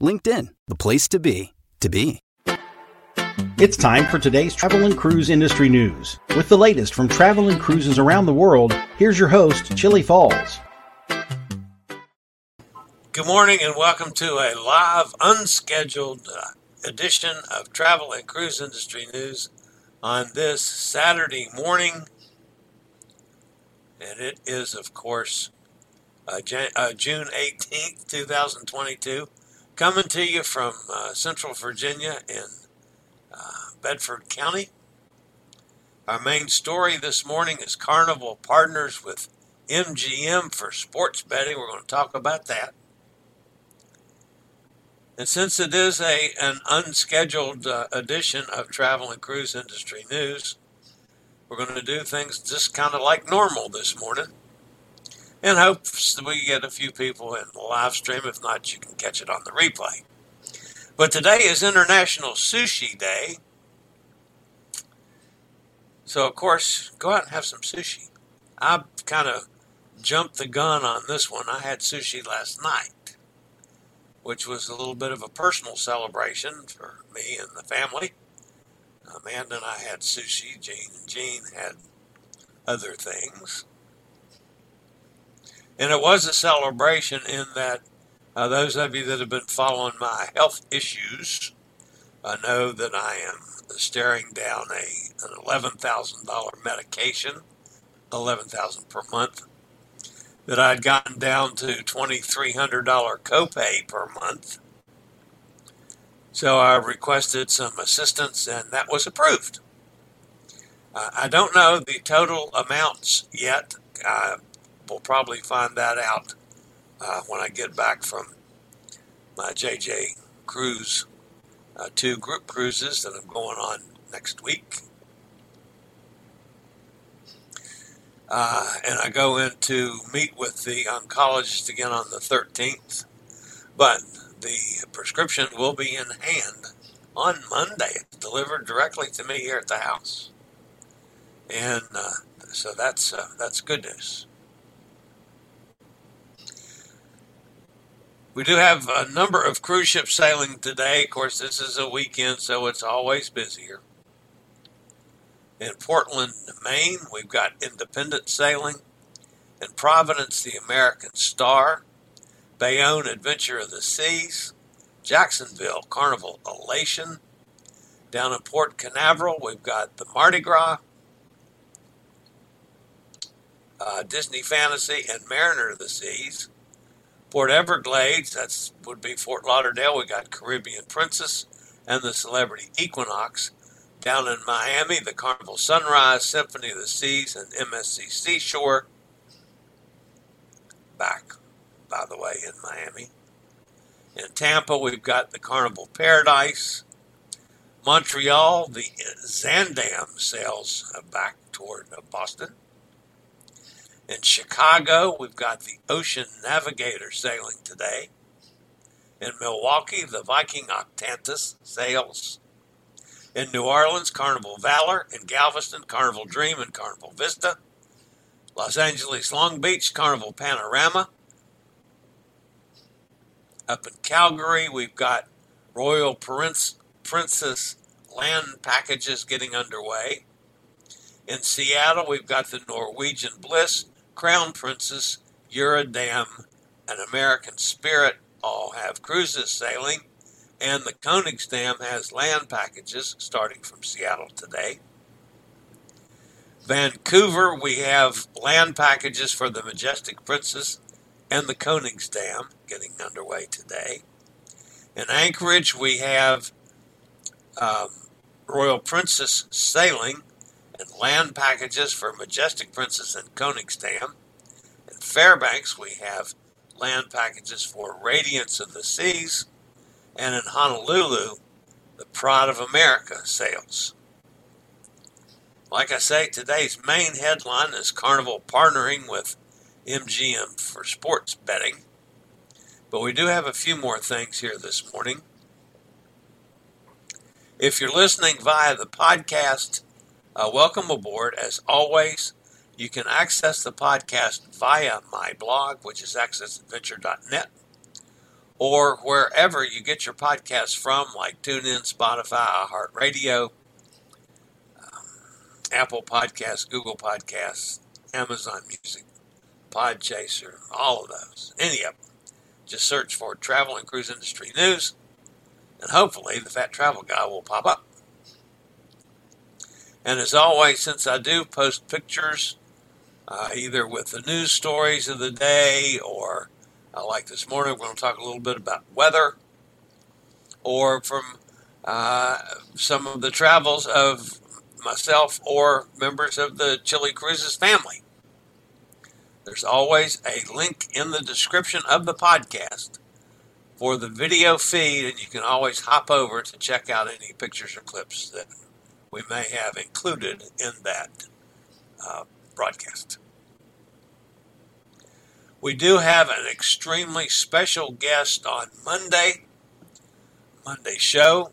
LinkedIn, the place to be, to be. It's time for today's travel and cruise industry news. With the latest from travel and cruises around the world, here's your host, Chillie Falls. Good morning and welcome to a live, unscheduled uh, edition of Travel and Cruise Industry News on this Saturday morning. And it is, of course, uh, Jan- uh, June 18th, 2022, coming to you from uh, Central Virginia in uh, Bedford County. Our main story this morning is Carnival partners with MGM for sports betting. We're going to talk about that. And since it is a an unscheduled uh, edition of Travel and Cruise Industry News, we're going to do things just kind of like normal this morning. And that we get a few people in the live stream. If not, you can catch it on the replay. But today is International Sushi Day. So, of course, go out and have some sushi. I kind of jumped the gun on this one. I had sushi last night which was a little bit of a personal celebration for me and the family. Amanda and I had sushi. Jane and Jean had other things. And it was a celebration in that uh, those of you that have been following my health issues uh, know that I am staring down a an eleven thousand dollar medication, eleven thousand per month, that I'd gotten down to $2,300 copay per month. So I requested some assistance, and that was approved. Uh, I don't know the total amounts yet. I will probably find that out uh, when I get back from my JJ cruise, uh, two group cruises that I'm going on next week. Uh, and I go in to meet with the oncologist again on the 13th. But the prescription will be in hand on Monday, delivered directly to me here at the house. And uh, so that's uh, that's good news. We do have a number of cruise ships sailing today. Of course, this is a weekend, so it's always busier. In Portland, Maine, we've got Independent Sailing. In Providence, the American Star. Bayonne, Adventure of the Seas. Jacksonville, Carnival Elation. Down in Port Canaveral, we've got the Mardi Gras. Uh, Disney Fantasy and Mariner of the Seas. Port Everglades, that would be Fort Lauderdale. We got Caribbean Princess and the Celebrity Equinox. Down in Miami, the Carnival Sunrise, Symphony of the Seas, and MSC Seashore. Back, by the way, in Miami. In Tampa, we've got the Carnival Paradise. Montreal, the Zaandam sails uh, back toward uh, Boston. In Chicago, we've got the Ocean Navigator sailing today. In Milwaukee, the Viking Octantis sails. In New Orleans, Carnival Valor. In Galveston, Carnival Dream and Carnival Vista. Los Angeles, Long Beach, Carnival Panorama. Up in Calgary, we've got Royal Prince, Princess land packages getting underway. In Seattle, we've got the Norwegian Bliss, Crown Princess, Eurodam, and American Spirit all have cruises sailing. and the Koningsdam has land packages starting from Seattle today. Vancouver, we have land packages for the Majestic Princess and the Koningsdam getting underway today. In Anchorage, we have um, Royal Princess sailing and land packages for Majestic Princess and Koningsdam. In Fairbanks, we have land packages for Radiance of the Seas. And in Honolulu, the Pride of America sails. Like I say, today's main headline is Carnival partnering with MGM for sports betting. But we do have a few more things here this morning. If you're listening via the podcast, uh, welcome aboard. As always, you can access the podcast via my blog, which is accessadventure.net, or wherever you get your podcasts from, like TuneIn, Spotify, iHeartRadio, um, Apple Podcasts, Google Podcasts, Amazon Music, Podchaser, all of those, any of them. Just search for Travel and Cruise Industry News, and hopefully the Fat Travel Guy will pop up. And as always, since I do post pictures, uh, either with the news stories of the day, or uh, like this morning, we're going to talk a little bit about weather, or from uh, some of the travels of myself or members of the Chillie Cruises family. There's always a link in the description of the podcast for the video feed, and you can always hop over to check out any pictures or clips that we may have included in that uh, broadcast. We do have an extremely special guest on Monday. Monday show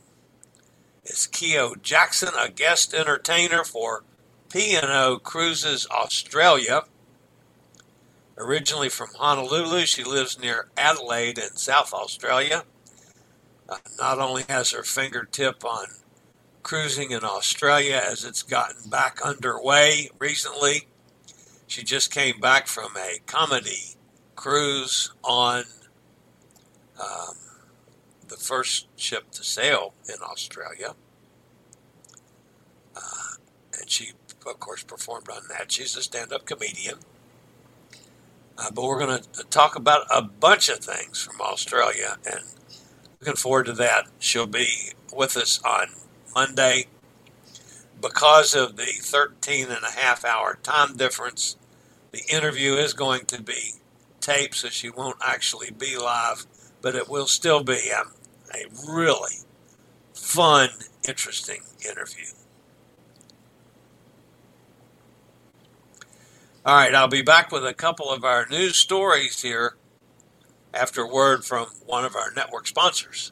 is Keo Jackson, a guest entertainer for P&O Cruises Australia. Originally from Honolulu, she lives near Adelaide in South Australia. Uh, not only has her fingertip on cruising in Australia as it's gotten back underway recently. She just came back from a comedy cruise on um, the first ship to sail in Australia. Uh, and she, of course, performed on that. She's a stand up comedian. Uh, but we're going to talk about a bunch of things from Australia and looking forward to that. She'll be with us on Monday. Because of the 13 and a half hour time difference, the interview is going to be taped, so she won't actually be live, but it will still be a, a really fun, interesting interview. All right, I'll be back with a couple of our news stories here after word from one of our network sponsors.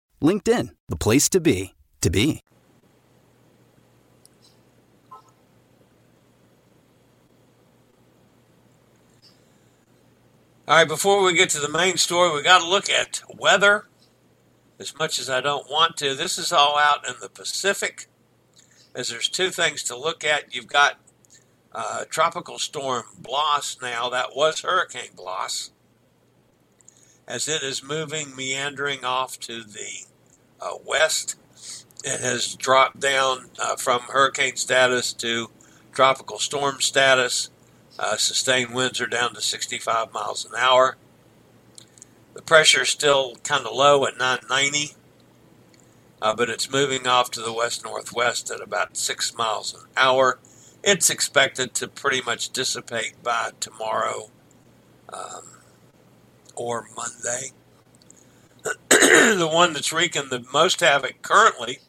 LinkedIn, the place to be, to be. All right, before we get to the main story, we got to look at weather. As much as I don't want to, this is all out in the Pacific. As there's two things to look at. You've got uh, tropical storm Blas now. That was Hurricane Blas. As it is moving, meandering off to the uh, west. It has dropped down uh, from hurricane status to tropical storm status. Uh, sustained winds are down to 65 miles an hour. The pressure is still kind of low at 990. uh, but it's moving off to the west northwest at about six miles an hour. It's expected to pretty much dissipate by tomorrow um, or Monday. the one that's wreaking the most havoc currently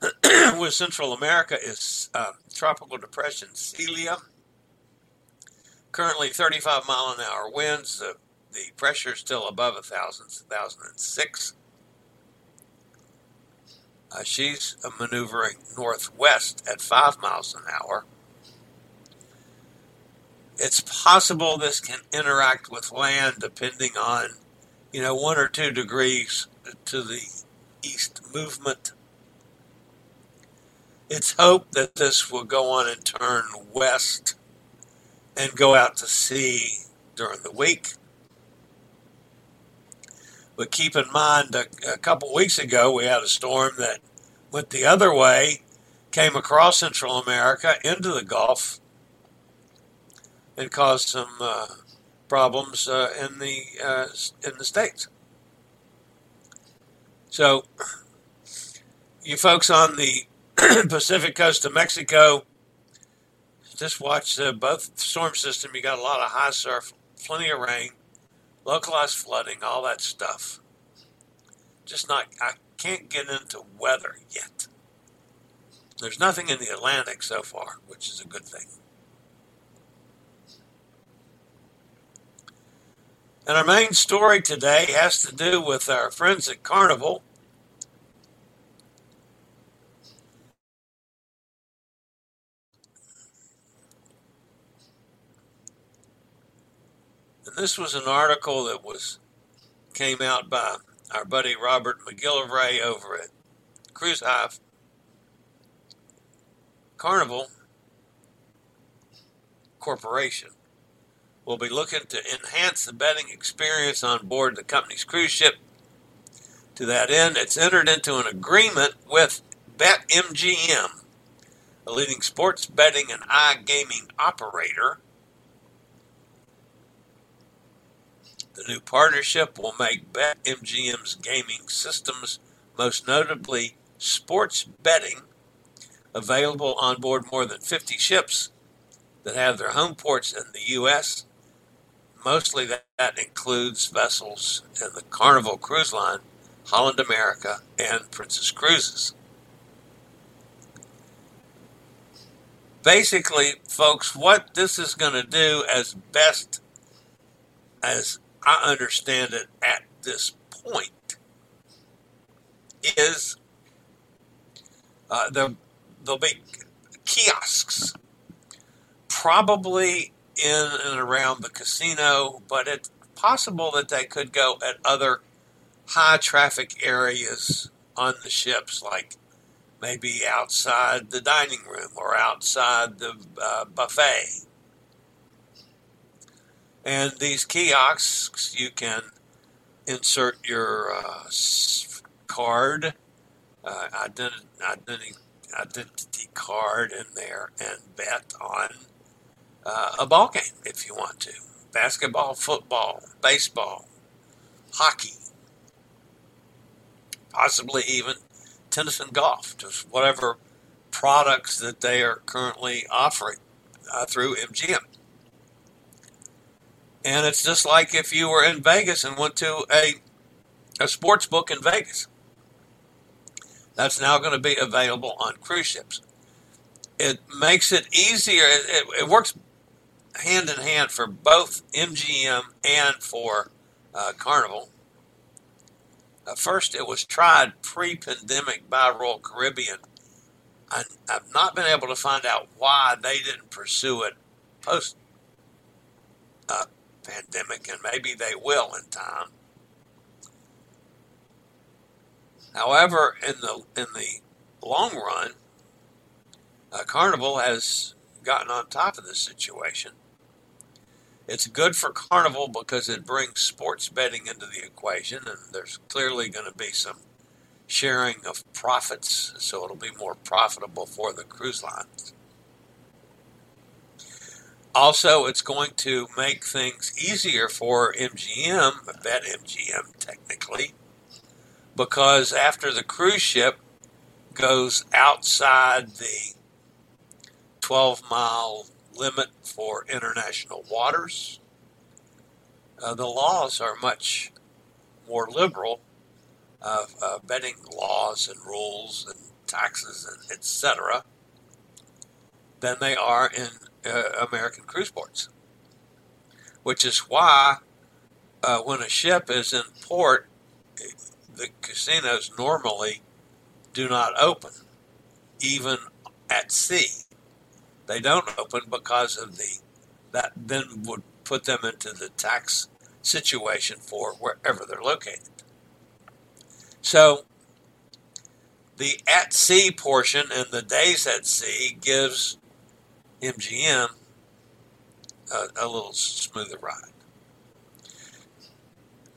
with Central America is uh, Tropical Depression Celia. Currently 35 mile an hour winds. The, the pressure is still above 1,000, 1,006. Uh, she's maneuvering northwest at 5 miles an hour. It's possible this can interact with land depending on, you know, one or two degrees to the east movement. It's hoped that this will go on and turn west and go out to sea during the week. But keep in mind, a, a couple weeks ago, we had a storm that went the other way, came across Central America into the Gulf, and caused some uh, problems uh, in the uh, in the states. So, you folks on the Pacific coast of Mexico, just watch uh, both storm system. You got a lot of high surf, plenty of rain, localized flooding, all that stuff. Just not. I can't get into weather yet. There's nothing in the Atlantic so far, which is a good thing. And our main story today has to do with our friends at Carnival. And this was an article that was came out by our buddy Robert McGillivray over at Cruise Hive. Carnival Corporation will be looking to enhance the betting experience on board the company's cruise ship. To that end, it's entered into an agreement with BetMGM, a leading sports betting and iGaming operator. The new partnership will make BetMGM's gaming systems, most notably sports betting, available on board more than 50 ships that have their home ports in the U.S mostly that, that includes vessels in the Carnival Cruise Line, Holland America, and Princess Cruises. Basically, folks, what this is going to do, as best as I understand it at this point, is uh, there, there'll be kiosks, probably in and around the casino, but it's possible that they could go at other high traffic areas on the ships, like maybe outside the dining room or outside the uh, buffet. And these kiosks, you can insert your uh, card, uh, identity, identity, identity card in there, and bet on uh, a ball game if you want to basketball, football, baseball, hockey, possibly even tennis and golf, just whatever products that they are currently offering uh, through MGM. And it's just like if you were in Vegas and went to a, a sports book in Vegas. That's now going to be available on cruise ships. It makes it easier. It, it, it works hand in hand for both MGM and for uh, Carnival. Uh, first, it was tried pre pandemic by Royal Caribbean. I, I've not been able to find out why they didn't pursue it post uh, pandemic, and maybe they will in time. However, in the in the long run, uh, Carnival has gotten on top of this situation it's good for Carnival because it brings sports betting into the equation, and there's clearly going to be some sharing of profits, so it'll be more profitable for the cruise lines. Also, it's going to make things easier for MGM, Bet MGM technically, because after the cruise ship goes outside the 12 mile limit for international waters. Uh, the laws are much more liberal of uh, betting laws and rules and taxes and etc. than they are in uh, American cruise ports. Which is why uh, when a ship is in port, the casinos normally do not open, even at sea. They don't open because of the that then would put them into the tax situation for wherever they're located. So the at sea portion and the days at sea gives MGM a, a little smoother ride.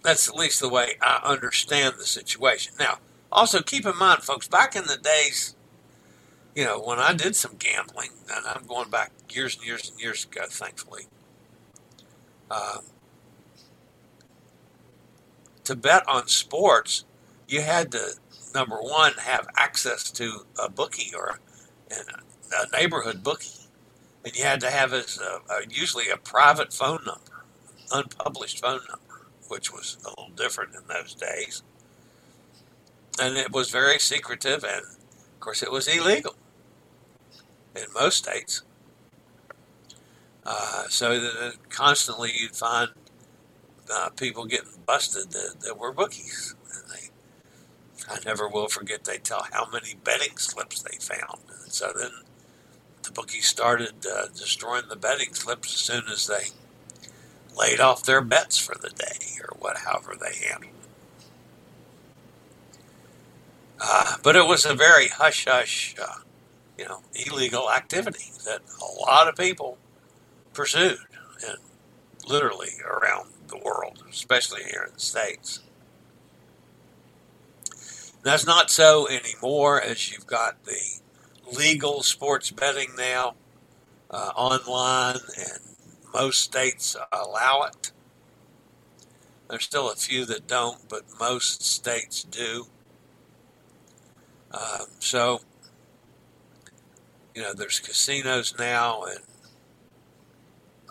That's at least the way I understand the situation. Now, also keep in mind, folks, back in the days, you know, when I did some gambling, and I'm going back years and years and years ago, thankfully, um, to bet on sports, you had to number one have access to a bookie or a neighborhood bookie, and you had to have a, a, usually a private phone number, unpublished phone number, which was a little different in those days, and it was very secretive, and of course it was illegal in most states. Uh, so that constantly you'd find uh, people getting busted that, that were bookies. They, I never will forget. They tell how many betting slips they found. And so then the bookies started uh, destroying the betting slips as soon as they laid off their bets for the day or what, however they handled it. Uh, but it was a very hush hush, you know, illegal activity that a lot of people pursued, and literally around the world, especially here in the States. That's not so anymore as you've got the legal sports betting now uh, online, and most states allow it. There's still a few that don't, but most states do. Uh, so, you know, there's casinos now, and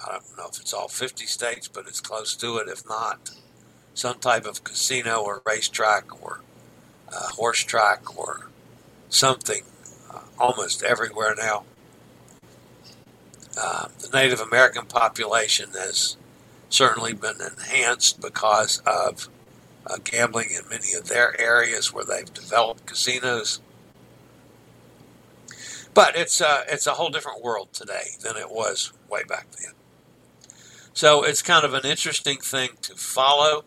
I don't know if it's all 50 states, but it's close to it. If not, some type of casino or racetrack or uh, horse track or something uh, almost everywhere now. Uh, the Native American population has certainly been enhanced because of uh, gambling in many of their areas where they've developed casinos. But it's uh, it's a whole different world today than it was way back then. So it's kind of an interesting thing to follow.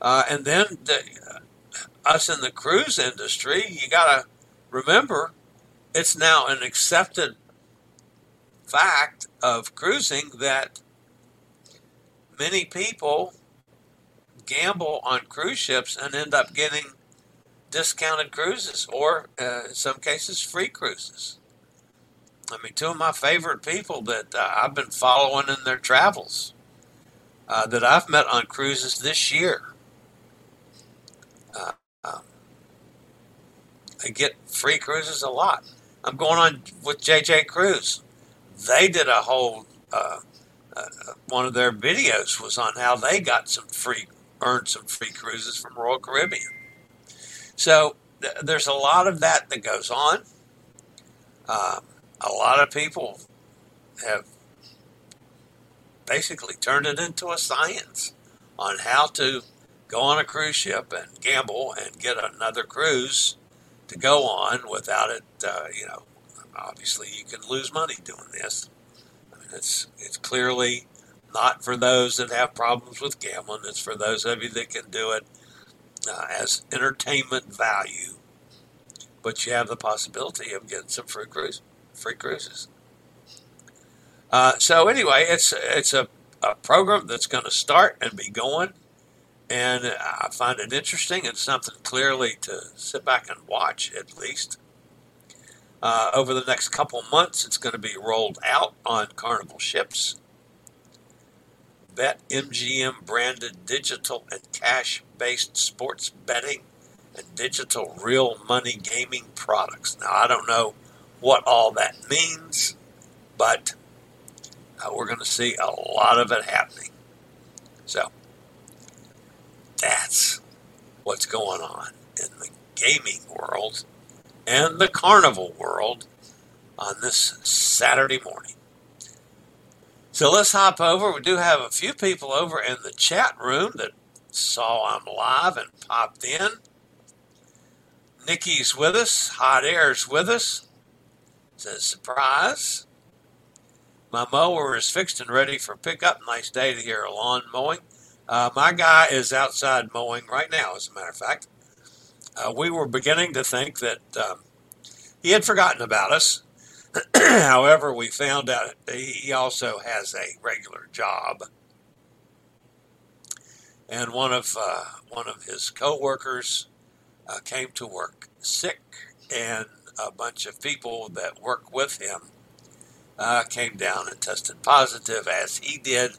Uh, and then the, uh, us in the cruise industry, you got to remember it's now an accepted fact of cruising that many people gamble on cruise ships and end up getting discounted cruises or, uh, in some cases, free cruises. I mean, two of my favorite people that uh, I've been following in their travels uh, that I've met on cruises this year. Uh, um, they get free cruises a lot. I'm going on with JJ Cruise. They did a whole uh, uh, one of their videos was on how they got some free earned some free cruises from Royal Caribbean. So th- there's a lot of that that goes on. Um, a lot of people have basically turned it into a science on how to go on a cruise ship and gamble and get another cruise to go on without it. Uh, you know, obviously you can lose money doing this. I mean, it's it's clearly not for those that have problems with gambling. It's for those of you that can do it uh, as entertainment value. But you have the possibility of getting some free cruise free cruises. Uh, so anyway, it's it's a, a program that's going to start and be going, and I find it interesting and something clearly to sit back and watch at least. Uh, over the next couple months, it's going to be rolled out on Carnival ships. Bet MGM branded digital and cash based sports betting and digital real money gaming products. Now, I don't know what all that means, but uh, we're going to see a lot of it happening. So, that's what's going on in the gaming world and the carnival world on this Saturday morning. So let's hop over. We do have a few people over in the chat room that saw I'm live and popped in. Nikki's with us. Hot Air's with us. Says surprise. My mower is fixed and ready for pickup. Nice day to hear lawn mowing. Uh, my guy is outside mowing right now, as a matter of fact. Uh, we were beginning to think that um, he had forgotten about us. However, we found out he also has a regular job, and one of uh, one of his coworkers uh, came to work sick, and a bunch of people that work with him uh, came down and tested positive, as he did.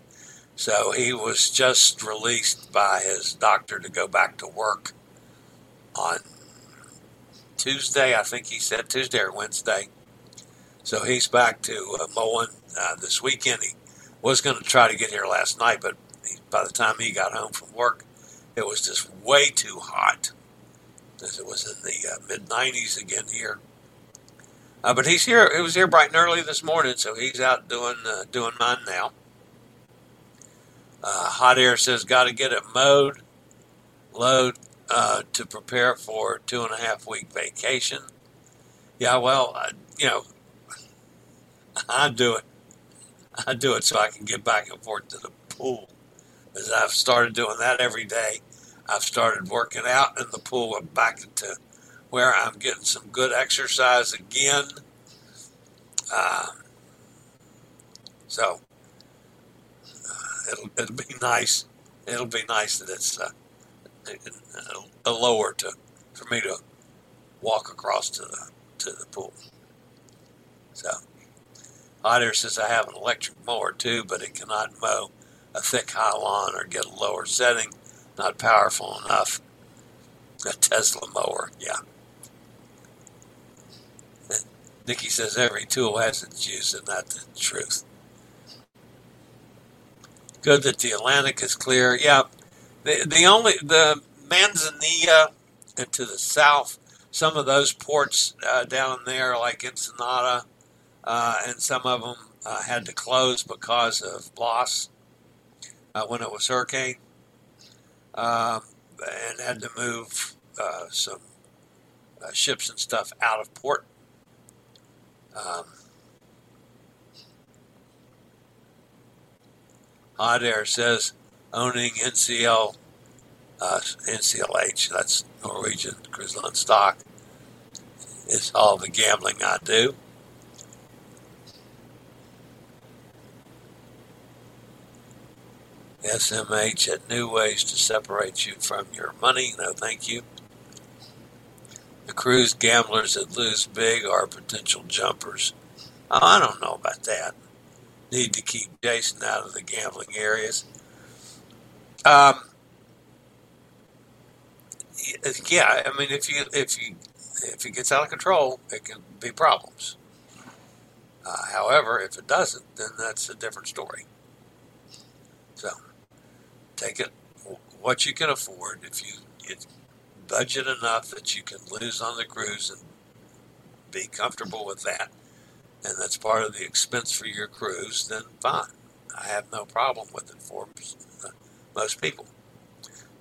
So he was just released by his doctor to go back to work on Tuesday. I think he said Tuesday or Wednesday. So he's back to uh, mowing uh, this weekend. He was going to try to get here last night, but he, by the time he got home from work, it was just way too hot. As it was in the uh, mid 90s again here. Uh, but he's here. It was here bright and early this morning, so he's out doing uh, doing mine now. Uh, hot air says, "Got to get it mowed, load to prepare for two and a half week vacation." Yeah, well, you know, I do it. I do it so I can get back and forth to the pool. As I've started doing that every day, I've started working out in the pool and back to where I'm getting some good exercise again. Uh, so uh, it'll it'll be nice. It'll be nice that it's uh, a lower to for me to walk across to the to the pool. So. Hot Air says I have an electric mower too, but it cannot mow a thick high lawn or get a lower setting. Not powerful enough. A Tesla mower, yeah. Nikki says every tool has its use, and that's the truth. Good that the Atlantic is clear. Yeah, the the only the Manzanillo and to the south, some of those ports uh, down there, like Ensenada, and some of them uh, had to close because of loss uh, when it was hurricane, um, and had to move uh, some uh, ships and stuff out of port. Um, Air says owning NCL, uh, NCLH, that's Norwegian Cruise Line stock, is all the gambling I do. SMH had new ways to separate you from your money. No, thank you. The cruise gamblers that lose big are potential jumpers. Oh, I don't know about that. Need to keep Jason out of the gambling areas. Um, yeah, I mean, if you if you if it gets out of control, it can be problems. Uh, however, if it doesn't, then that's a different story. So. Take it what you can afford. If you get budget enough that you can lose on the cruise and be comfortable with that, and that's part of the expense for your cruise, then fine. I have no problem with it for most people.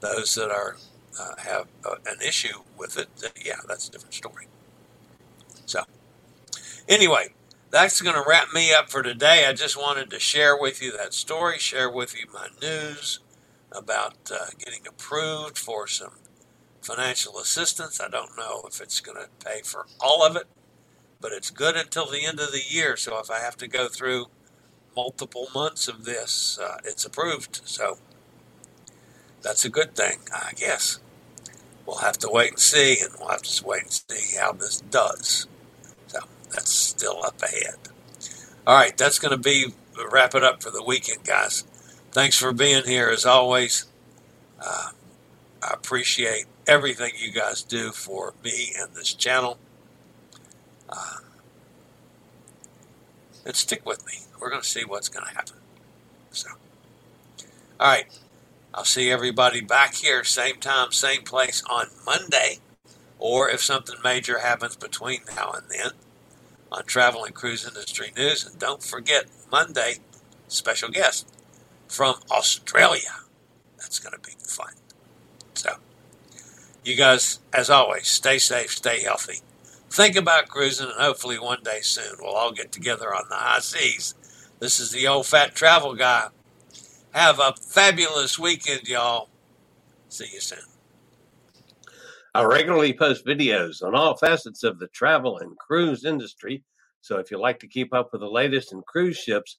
Those that are uh, have uh, an issue with it, yeah, that's a different story. So, anyway, that's going to wrap me up for today. I just wanted to share with you that story, share with you my news about uh, getting approved for some financial assistance. I don't know if it's going to pay for all of it, but it's good until the end of the year. So if I have to go through multiple months of this, uh, it's approved. So that's a good thing, I guess. We'll have to wait and see, and we'll have to wait and see how this does. So that's still up ahead. All right, that's going to be wrap it up for the weekend, guys. Thanks for being here as always. Uh, I appreciate everything you guys do for me and this channel. Uh, and stick with me. We're going to see what's going to happen. So, all right. I'll see everybody back here, same time, same place on Monday. Or if something major happens between now and then on Travel and Cruise Industry News. And don't forget, Monday, special guest from Australia. That's going to be fun. So, you guys, as always, stay safe, stay healthy. Think about cruising, and hopefully one day soon we'll all get together on the high seas. This is the old fat travel guy. Have a fabulous weekend, y'all. See you soon. I regularly post videos on all facets of the travel and cruise industry. So if you like to keep up with the latest in cruise ships,